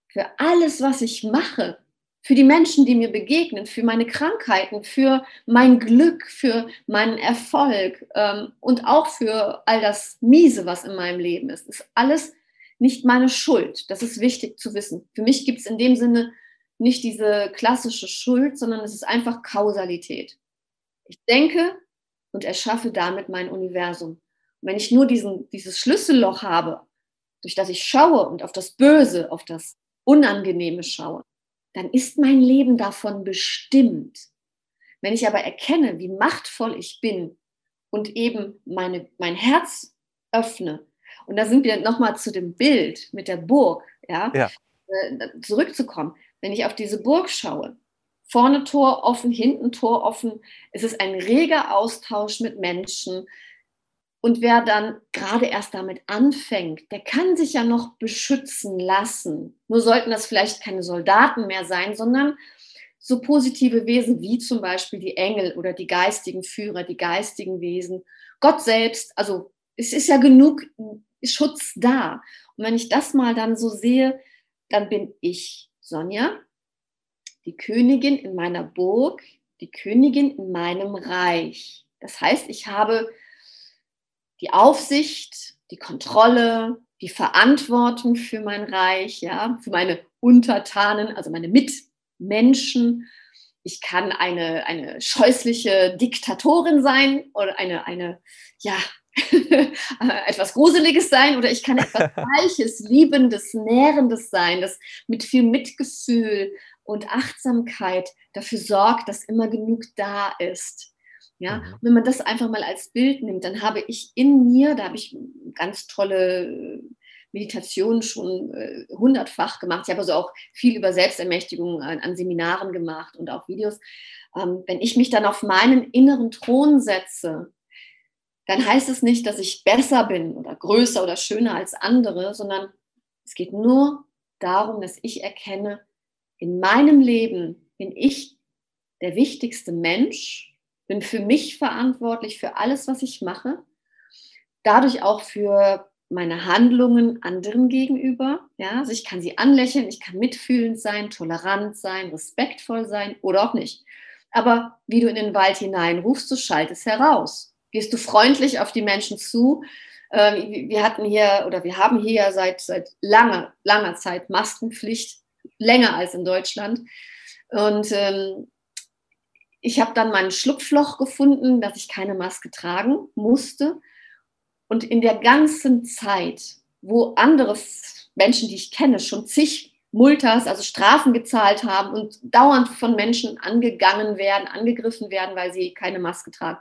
für alles, was ich mache, für die Menschen, die mir begegnen, für meine Krankheiten, für mein Glück, für meinen Erfolg ähm, und auch für all das Miese, was in meinem Leben ist. Ist alles nicht meine Schuld. Das ist wichtig zu wissen. Für mich gibt es in dem Sinne nicht diese klassische Schuld, sondern es ist einfach Kausalität. Ich denke und erschaffe damit mein Universum. Und wenn ich nur diesen, dieses Schlüsselloch habe, durch das ich schaue und auf das Böse, auf das Unangenehme schaue, dann ist mein Leben davon bestimmt. Wenn ich aber erkenne, wie machtvoll ich bin und eben meine, mein Herz öffne, und da sind wir nochmal zu dem Bild mit der Burg, ja, ja. Äh, zurückzukommen. Wenn ich auf diese Burg schaue, Vorne Tor offen, hinten Tor offen. Es ist ein reger Austausch mit Menschen. Und wer dann gerade erst damit anfängt, der kann sich ja noch beschützen lassen. Nur sollten das vielleicht keine Soldaten mehr sein, sondern so positive Wesen wie zum Beispiel die Engel oder die geistigen Führer, die geistigen Wesen. Gott selbst, also es ist ja genug Schutz da. Und wenn ich das mal dann so sehe, dann bin ich Sonja, die Königin in meiner Burg, die Königin in meinem Reich. Das heißt, ich habe die Aufsicht, die Kontrolle, die Verantwortung für mein Reich, ja, für meine Untertanen, also meine Mitmenschen. Ich kann eine, eine scheußliche Diktatorin sein oder eine, eine ja, etwas Gruseliges sein oder ich kann etwas Weiches, Liebendes, Nährendes sein, das mit viel Mitgefühl und Achtsamkeit dafür sorgt, dass immer genug da ist. Ja, mhm. wenn man das einfach mal als Bild nimmt, dann habe ich in mir, da habe ich ganz tolle Meditationen schon äh, hundertfach gemacht. Ich habe also auch viel über Selbstermächtigung an, an Seminaren gemacht und auch Videos. Ähm, wenn ich mich dann auf meinen inneren Thron setze, dann heißt es nicht, dass ich besser bin oder größer oder schöner als andere, sondern es geht nur darum, dass ich erkenne, in meinem Leben bin ich der wichtigste Mensch, bin für mich verantwortlich für alles, was ich mache, dadurch auch für meine Handlungen anderen gegenüber. Ja, also ich kann sie anlächeln, ich kann mitfühlend sein, tolerant sein, respektvoll sein oder auch nicht. Aber wie du in den Wald hineinrufst, du schaltest heraus. Gehst du freundlich auf die Menschen zu? Ähm, wir hatten hier oder wir haben hier seit, seit langer, langer Zeit Maskenpflicht länger als in Deutschland. Und ähm, ich habe dann mein Schlupfloch gefunden, dass ich keine Maske tragen musste. Und in der ganzen Zeit, wo andere Menschen, die ich kenne, schon zig Multas, also Strafen gezahlt haben und dauernd von Menschen angegangen werden, angegriffen werden, weil sie keine Maske tragen.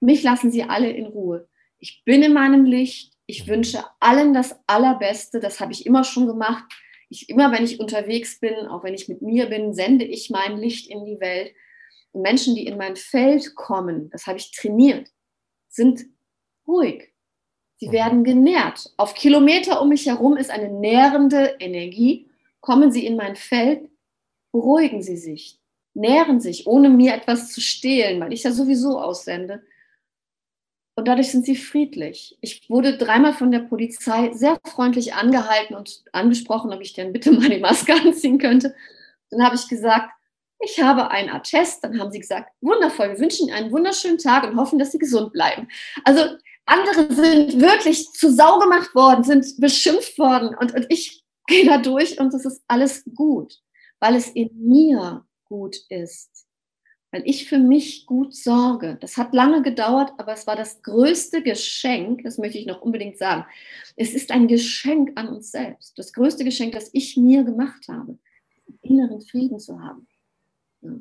Mich lassen sie alle in Ruhe. Ich bin in meinem Licht. Ich mhm. wünsche allen das Allerbeste. Das habe ich immer schon gemacht. Ich, immer wenn ich unterwegs bin, auch wenn ich mit mir bin, sende ich mein Licht in die Welt. Und Menschen, die in mein Feld kommen, das habe ich trainiert, sind ruhig. Sie mhm. werden genährt. Auf Kilometer um mich herum ist eine nährende Energie kommen Sie in mein Feld, beruhigen Sie sich, nähren sich, ohne mir etwas zu stehlen, weil ich ja sowieso aussende. Und dadurch sind sie friedlich. Ich wurde dreimal von der Polizei sehr freundlich angehalten und angesprochen, ob ich denn bitte mal die Maske anziehen könnte. Dann habe ich gesagt, ich habe einen Attest. Dann haben sie gesagt, wundervoll, wir wünschen Ihnen einen wunderschönen Tag und hoffen, dass Sie gesund bleiben. Also andere sind wirklich zu Sau gemacht worden, sind beschimpft worden und, und ich gehe da durch und es ist alles gut, weil es in mir gut ist, weil ich für mich gut sorge. Das hat lange gedauert, aber es war das größte Geschenk, das möchte ich noch unbedingt sagen. Es ist ein Geschenk an uns selbst, das größte Geschenk, das ich mir gemacht habe, inneren Frieden zu haben. Ja.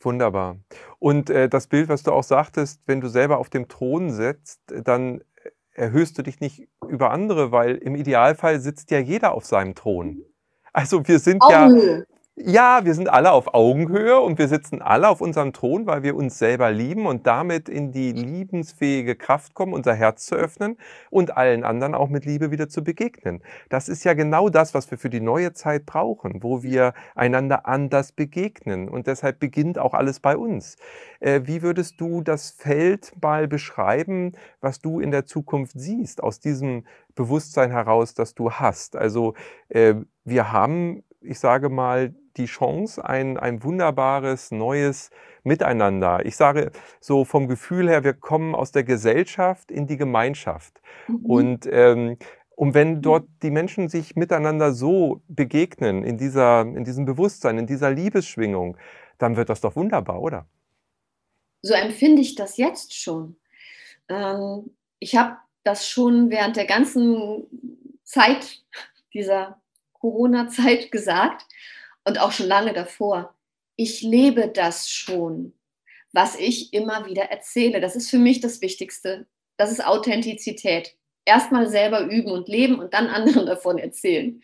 Wunderbar. Und äh, das Bild, was du auch sagtest, wenn du selber auf dem Thron sitzt, dann erhöhst du dich nicht über andere, weil im Idealfall sitzt ja jeder auf seinem Thron. Also wir sind ja, ja, wir sind alle auf Augenhöhe und wir sitzen alle auf unserem Thron, weil wir uns selber lieben und damit in die liebensfähige Kraft kommen, unser Herz zu öffnen und allen anderen auch mit Liebe wieder zu begegnen. Das ist ja genau das, was wir für die neue Zeit brauchen, wo wir einander anders begegnen. Und deshalb beginnt auch alles bei uns. Äh, wie würdest du das Feld mal beschreiben, was du in der Zukunft siehst, aus diesem Bewusstsein heraus, das du hast? Also äh, wir haben ich sage mal, die Chance, ein, ein wunderbares neues Miteinander. Ich sage so vom Gefühl her, wir kommen aus der Gesellschaft in die Gemeinschaft. Mhm. Und, ähm, und wenn dort die Menschen sich miteinander so begegnen, in, dieser, in diesem Bewusstsein, in dieser Liebesschwingung, dann wird das doch wunderbar, oder? So empfinde ich das jetzt schon. Ähm, ich habe das schon während der ganzen Zeit dieser Corona-Zeit gesagt und auch schon lange davor. Ich lebe das schon, was ich immer wieder erzähle. Das ist für mich das Wichtigste. Das ist Authentizität. Erstmal selber üben und leben und dann anderen davon erzählen.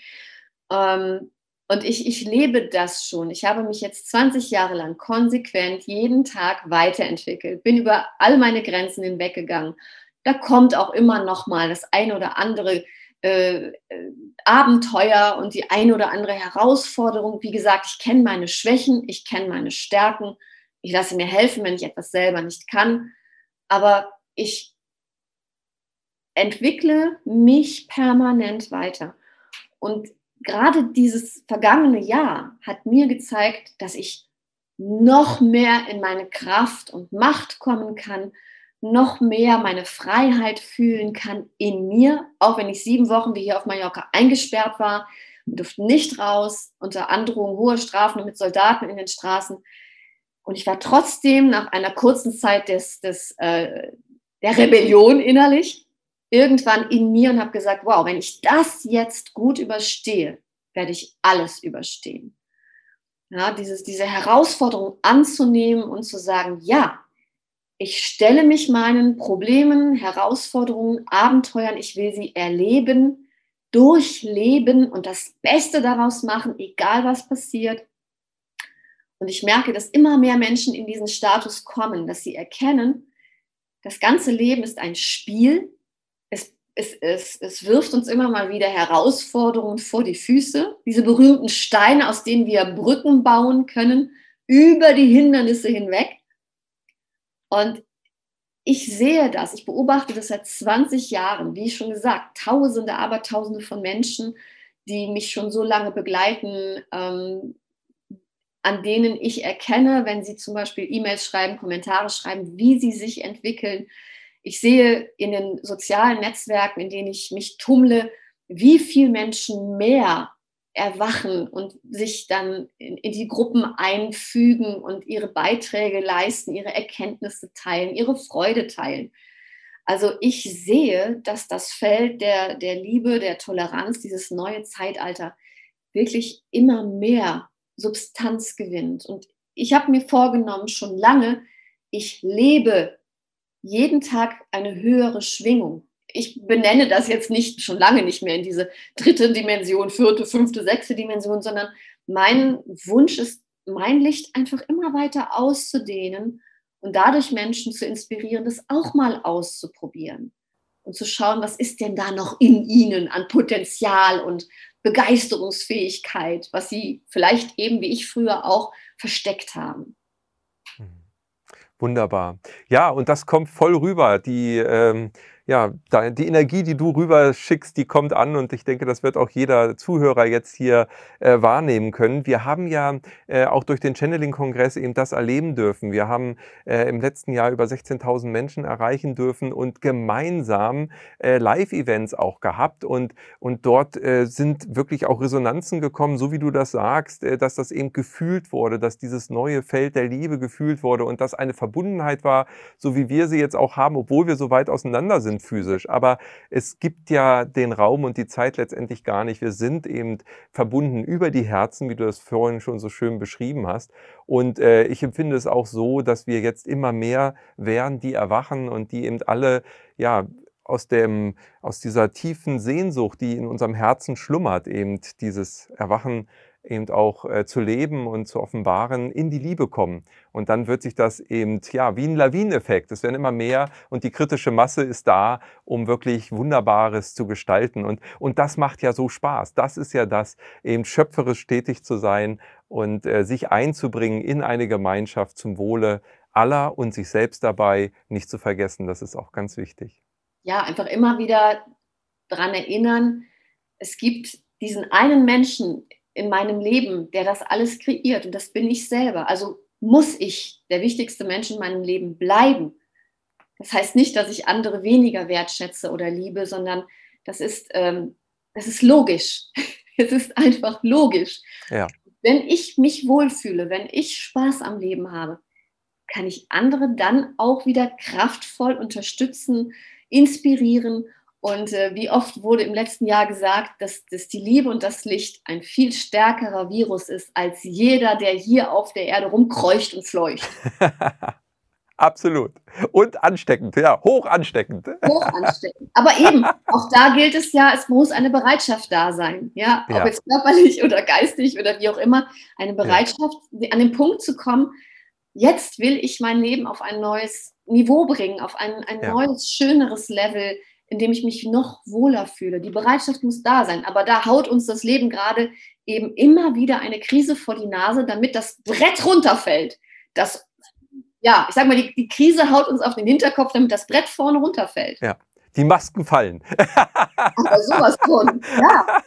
Ähm, und ich, ich lebe das schon. Ich habe mich jetzt 20 Jahre lang konsequent jeden Tag weiterentwickelt, bin über all meine Grenzen hinweggegangen. Da kommt auch immer noch mal das eine oder andere äh, äh, Abenteuer und die eine oder andere Herausforderung. Wie gesagt, ich kenne meine Schwächen, ich kenne meine Stärken. Ich lasse mir helfen, wenn ich etwas selber nicht kann. Aber ich entwickle mich permanent weiter. Und gerade dieses vergangene Jahr hat mir gezeigt, dass ich noch mehr in meine Kraft und Macht kommen kann, noch mehr meine Freiheit fühlen kann in mir, auch wenn ich sieben Wochen wie hier auf Mallorca eingesperrt war. Wir durften nicht raus, unter Androhung hoher Strafen mit Soldaten in den Straßen. Und ich war trotzdem nach einer kurzen Zeit des, des, äh, der Rebellion innerlich irgendwann in mir und habe gesagt, wow, wenn ich das jetzt gut überstehe, werde ich alles überstehen. Ja, dieses, diese Herausforderung anzunehmen und zu sagen, ja, ich stelle mich meinen Problemen, Herausforderungen, Abenteuern, ich will sie erleben, durchleben und das Beste daraus machen, egal was passiert. Und ich merke, dass immer mehr Menschen in diesen Status kommen, dass sie erkennen, das ganze Leben ist ein Spiel. Es, es, es, es wirft uns immer mal wieder Herausforderungen vor die Füße. Diese berühmten Steine, aus denen wir Brücken bauen können, über die Hindernisse hinweg. Und ich sehe das, ich beobachte das seit 20 Jahren, wie schon gesagt, Tausende, aber Tausende von Menschen, die mich schon so lange begleiten, ähm, an denen ich erkenne, wenn sie zum Beispiel E-Mails schreiben, Kommentare schreiben, wie sie sich entwickeln. Ich sehe in den sozialen Netzwerken, in denen ich mich tummle, wie viel Menschen mehr erwachen und sich dann in, in, die Gruppen einfügen und ihre Beiträge leisten, ihre Erkenntnisse teilen, ihre Freude teilen. Also ich sehe, dass das Feld der, der Liebe, der Toleranz, dieses neue Zeitalter wirklich immer mehr Substanz gewinnt. Und ich habe mir vorgenommen, schon lange, ich lebe jeden Tag eine höhere Schwingung. Ich benenne das jetzt nicht schon lange nicht mehr in diese dritte Dimension, vierte, fünfte, sechste Dimension, sondern mein Wunsch ist, mein Licht einfach immer weiter auszudehnen und dadurch Menschen zu inspirieren, das auch mal auszuprobieren und zu schauen, was ist denn da noch in ihnen an Potenzial und Begeisterungsfähigkeit, was sie vielleicht eben wie ich früher auch versteckt haben. Hm. Wunderbar. Ja, und das kommt voll rüber. Die, ähm, ja, die Energie, die du rüber schickst, die kommt an und ich denke, das wird auch jeder Zuhörer jetzt hier äh, wahrnehmen können. Wir haben ja äh, auch durch den Channeling-Kongress eben das erleben dürfen. Wir haben äh, im letzten Jahr über 16.000 Menschen erreichen dürfen und gemeinsam äh, Live-Events auch gehabt und, und dort äh, sind wirklich auch Resonanzen gekommen, so wie du das sagst, äh, dass das eben gefühlt wurde, dass dieses neue Feld der Liebe gefühlt wurde und dass eine Verbundenheit war, so wie wir sie jetzt auch haben, obwohl wir so weit auseinander sind sind physisch. Aber es gibt ja den Raum und die Zeit letztendlich gar nicht. Wir sind eben verbunden über die Herzen, wie du das vorhin schon so schön beschrieben hast. Und äh, ich empfinde es auch so, dass wir jetzt immer mehr werden, die erwachen und die eben alle, ja, aus, dem, aus dieser tiefen Sehnsucht, die in unserem Herzen schlummert, eben dieses Erwachen eben auch äh, zu leben und zu offenbaren, in die Liebe kommen. Und dann wird sich das eben, ja, wie ein Lawineneffekt. Es werden immer mehr und die kritische Masse ist da, um wirklich Wunderbares zu gestalten. Und, und das macht ja so Spaß. Das ist ja das, eben schöpferisch tätig zu sein und äh, sich einzubringen in eine Gemeinschaft zum Wohle aller und sich selbst dabei nicht zu vergessen. Das ist auch ganz wichtig. Ja, einfach immer wieder daran erinnern, es gibt diesen einen Menschen in meinem Leben, der das alles kreiert und das bin ich selber. Also muss ich der wichtigste Mensch in meinem Leben bleiben. Das heißt nicht, dass ich andere weniger wertschätze oder liebe, sondern das ist, ähm, das ist logisch. es ist einfach logisch. Ja. Wenn ich mich wohlfühle, wenn ich Spaß am Leben habe, kann ich andere dann auch wieder kraftvoll unterstützen, inspirieren und äh, wie oft wurde im letzten Jahr gesagt, dass, dass die Liebe und das Licht ein viel stärkerer Virus ist als jeder, der hier auf der Erde rumkreucht und fleucht. Absolut. Und ansteckend, ja, hoch ansteckend. Hoch ansteckend. Aber eben, auch da gilt es ja, es muss eine Bereitschaft da sein. Ja, ja. ob jetzt körperlich oder geistig oder wie auch immer, eine Bereitschaft, ja. an den Punkt zu kommen, jetzt will ich mein Leben auf ein neues Niveau bringen, auf ein, ein ja. neues, schöneres Level in dem ich mich noch wohler fühle. Die Bereitschaft muss da sein, aber da haut uns das Leben gerade eben immer wieder eine Krise vor die Nase, damit das Brett runterfällt. Das, ja, ich sag mal, die, die Krise haut uns auf den Hinterkopf, damit das Brett vorne runterfällt. Ja die Masken fallen. Aber sowas von, ja. ja.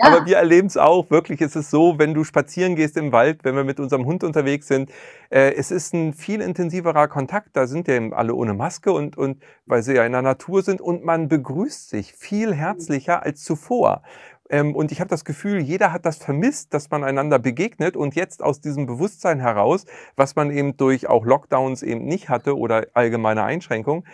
Aber wir erleben es auch, wirklich, es ist so, wenn du spazieren gehst im Wald, wenn wir mit unserem Hund unterwegs sind, äh, es ist ein viel intensiverer Kontakt, da sind ja alle ohne Maske und, und weil sie ja in der Natur sind und man begrüßt sich viel herzlicher als zuvor. Ähm, und ich habe das Gefühl, jeder hat das vermisst, dass man einander begegnet und jetzt aus diesem Bewusstsein heraus, was man eben durch auch Lockdowns eben nicht hatte oder allgemeine Einschränkungen,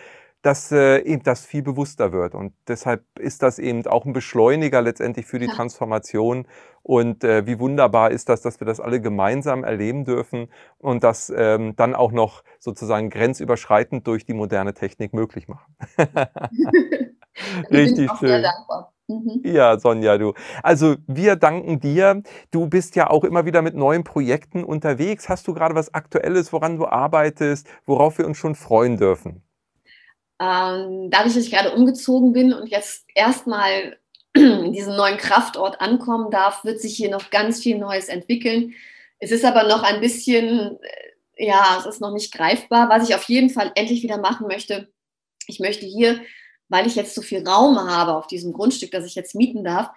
dass äh, eben das viel bewusster wird. Und deshalb ist das eben auch ein Beschleuniger letztendlich für die ja. Transformation. Und äh, wie wunderbar ist das, dass wir das alle gemeinsam erleben dürfen und das ähm, dann auch noch sozusagen grenzüberschreitend durch die moderne Technik möglich machen. Richtig schön. Mhm. Ja, Sonja, du. Also wir danken dir. Du bist ja auch immer wieder mit neuen Projekten unterwegs. Hast du gerade was Aktuelles, woran du arbeitest, worauf wir uns schon freuen dürfen? Ähm, dadurch, dass ich gerade umgezogen bin und jetzt erstmal in diesem neuen Kraftort ankommen darf, wird sich hier noch ganz viel Neues entwickeln. Es ist aber noch ein bisschen, äh, ja, es ist noch nicht greifbar. Was ich auf jeden Fall endlich wieder machen möchte, ich möchte hier, weil ich jetzt so viel Raum habe auf diesem Grundstück, das ich jetzt mieten darf,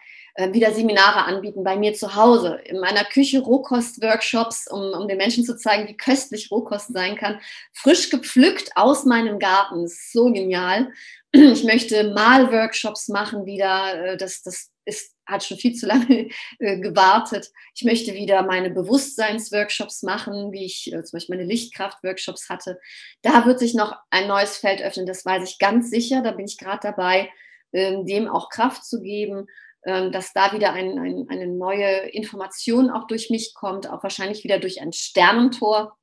wieder Seminare anbieten bei mir zu Hause, in meiner Küche Rohkost-Workshops, um, um den Menschen zu zeigen, wie köstlich Rohkost sein kann. Frisch gepflückt aus meinem Garten, so genial. Ich möchte Malworkshops machen wieder. Äh, das, das ist hat schon viel zu lange äh, gewartet. Ich möchte wieder meine Bewusstseinsworkshops machen, wie ich äh, zum Beispiel meine Lichtkraft-Workshops hatte. Da wird sich noch ein neues Feld öffnen, das weiß ich ganz sicher. Da bin ich gerade dabei, äh, dem auch Kraft zu geben, dass da wieder ein, ein, eine neue Information auch durch mich kommt, auch wahrscheinlich wieder durch ein Sternentor.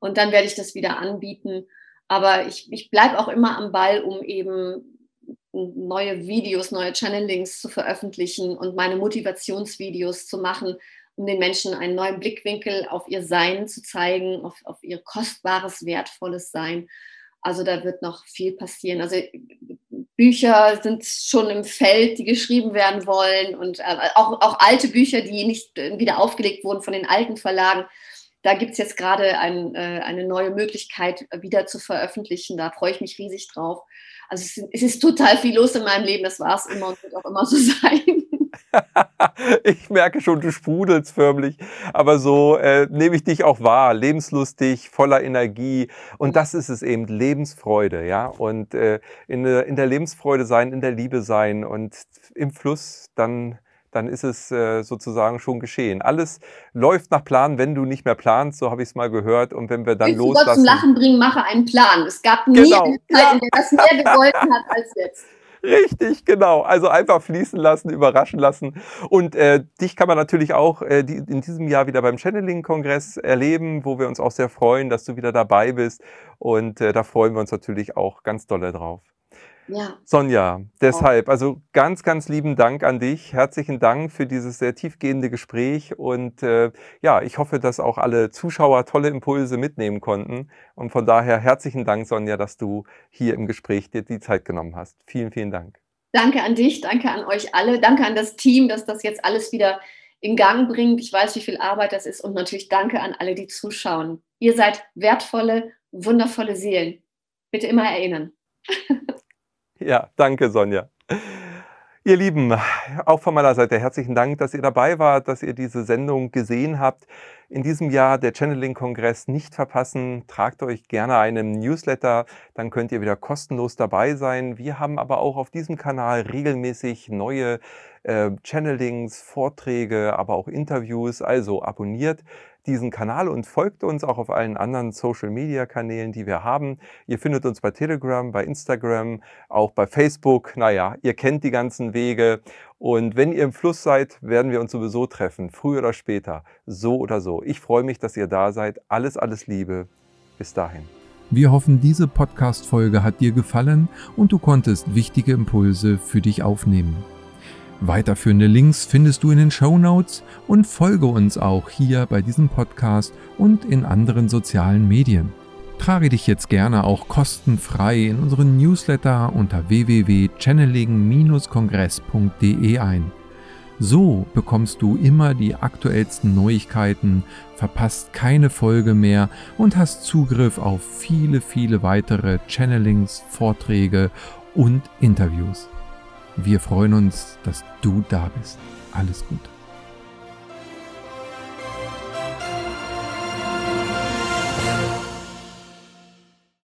Und dann werde ich das wieder anbieten. Aber ich, ich bleibe auch immer am Ball, um eben neue Videos, neue Channelings zu veröffentlichen und meine Motivationsvideos zu machen, um den Menschen einen neuen Blickwinkel auf ihr Sein zu zeigen, auf, auf ihr kostbares, wertvolles Sein. Also da wird noch viel passieren. Also Bücher sind schon im Feld, die geschrieben werden wollen und äh, auch, auch alte Bücher, die nicht wieder aufgelegt wurden von den alten Verlagen. Da gibt es jetzt gerade ein, äh, eine neue Möglichkeit, wieder zu veröffentlichen. Da freue ich mich riesig drauf. Also es, es ist total viel los in meinem Leben, das war es immer und wird auch immer so sein. ich merke schon, du sprudelst förmlich, aber so äh, nehme ich dich auch wahr, lebenslustig, voller Energie und das ist es eben, Lebensfreude, ja und äh, in, in der Lebensfreude sein, in der Liebe sein und im Fluss dann dann ist es äh, sozusagen schon geschehen. Alles läuft nach Plan, wenn du nicht mehr planst, so habe ich es mal gehört. Und wenn wir dann Willst loslassen. Gott zum Lachen bringen, mache einen Plan. Es gab nie genau. eine Zeit, ja. in der das mehr gegolten hat als jetzt. Richtig, genau. Also einfach fließen lassen, überraschen lassen. Und äh, dich kann man natürlich auch äh, die, in diesem Jahr wieder beim Channeling-Kongress erleben, wo wir uns auch sehr freuen, dass du wieder dabei bist. Und äh, da freuen wir uns natürlich auch ganz dolle drauf. Ja. Sonja, deshalb, also ganz, ganz lieben Dank an dich. Herzlichen Dank für dieses sehr tiefgehende Gespräch. Und äh, ja, ich hoffe, dass auch alle Zuschauer tolle Impulse mitnehmen konnten. Und von daher herzlichen Dank, Sonja, dass du hier im Gespräch dir die Zeit genommen hast. Vielen, vielen Dank. Danke an dich, danke an euch alle, danke an das Team, dass das jetzt alles wieder in Gang bringt. Ich weiß, wie viel Arbeit das ist. Und natürlich danke an alle, die zuschauen. Ihr seid wertvolle, wundervolle Seelen. Bitte immer erinnern. Ja, danke, Sonja. Ihr Lieben, auch von meiner Seite herzlichen Dank, dass ihr dabei wart, dass ihr diese Sendung gesehen habt. In diesem Jahr der Channeling-Kongress nicht verpassen. Tragt euch gerne einen Newsletter, dann könnt ihr wieder kostenlos dabei sein. Wir haben aber auch auf diesem Kanal regelmäßig neue äh, Channelings, Vorträge, aber auch Interviews. Also abonniert diesen Kanal und folgt uns auch auf allen anderen Social-Media-Kanälen, die wir haben. Ihr findet uns bei Telegram, bei Instagram, auch bei Facebook. Naja, ihr kennt die ganzen Wege. Und wenn ihr im Fluss seid, werden wir uns sowieso treffen, früher oder später, so oder so. Ich freue mich, dass ihr da seid. Alles, alles Liebe. Bis dahin. Wir hoffen, diese Podcast-Folge hat dir gefallen und du konntest wichtige Impulse für dich aufnehmen. Weiterführende Links findest du in den Show Notes und folge uns auch hier bei diesem Podcast und in anderen sozialen Medien. Trage dich jetzt gerne auch kostenfrei in unseren Newsletter unter www.channeling-kongress.de ein. So bekommst du immer die aktuellsten Neuigkeiten, verpasst keine Folge mehr und hast Zugriff auf viele, viele weitere Channelings, Vorträge und Interviews. Wir freuen uns, dass du da bist. Alles Gute.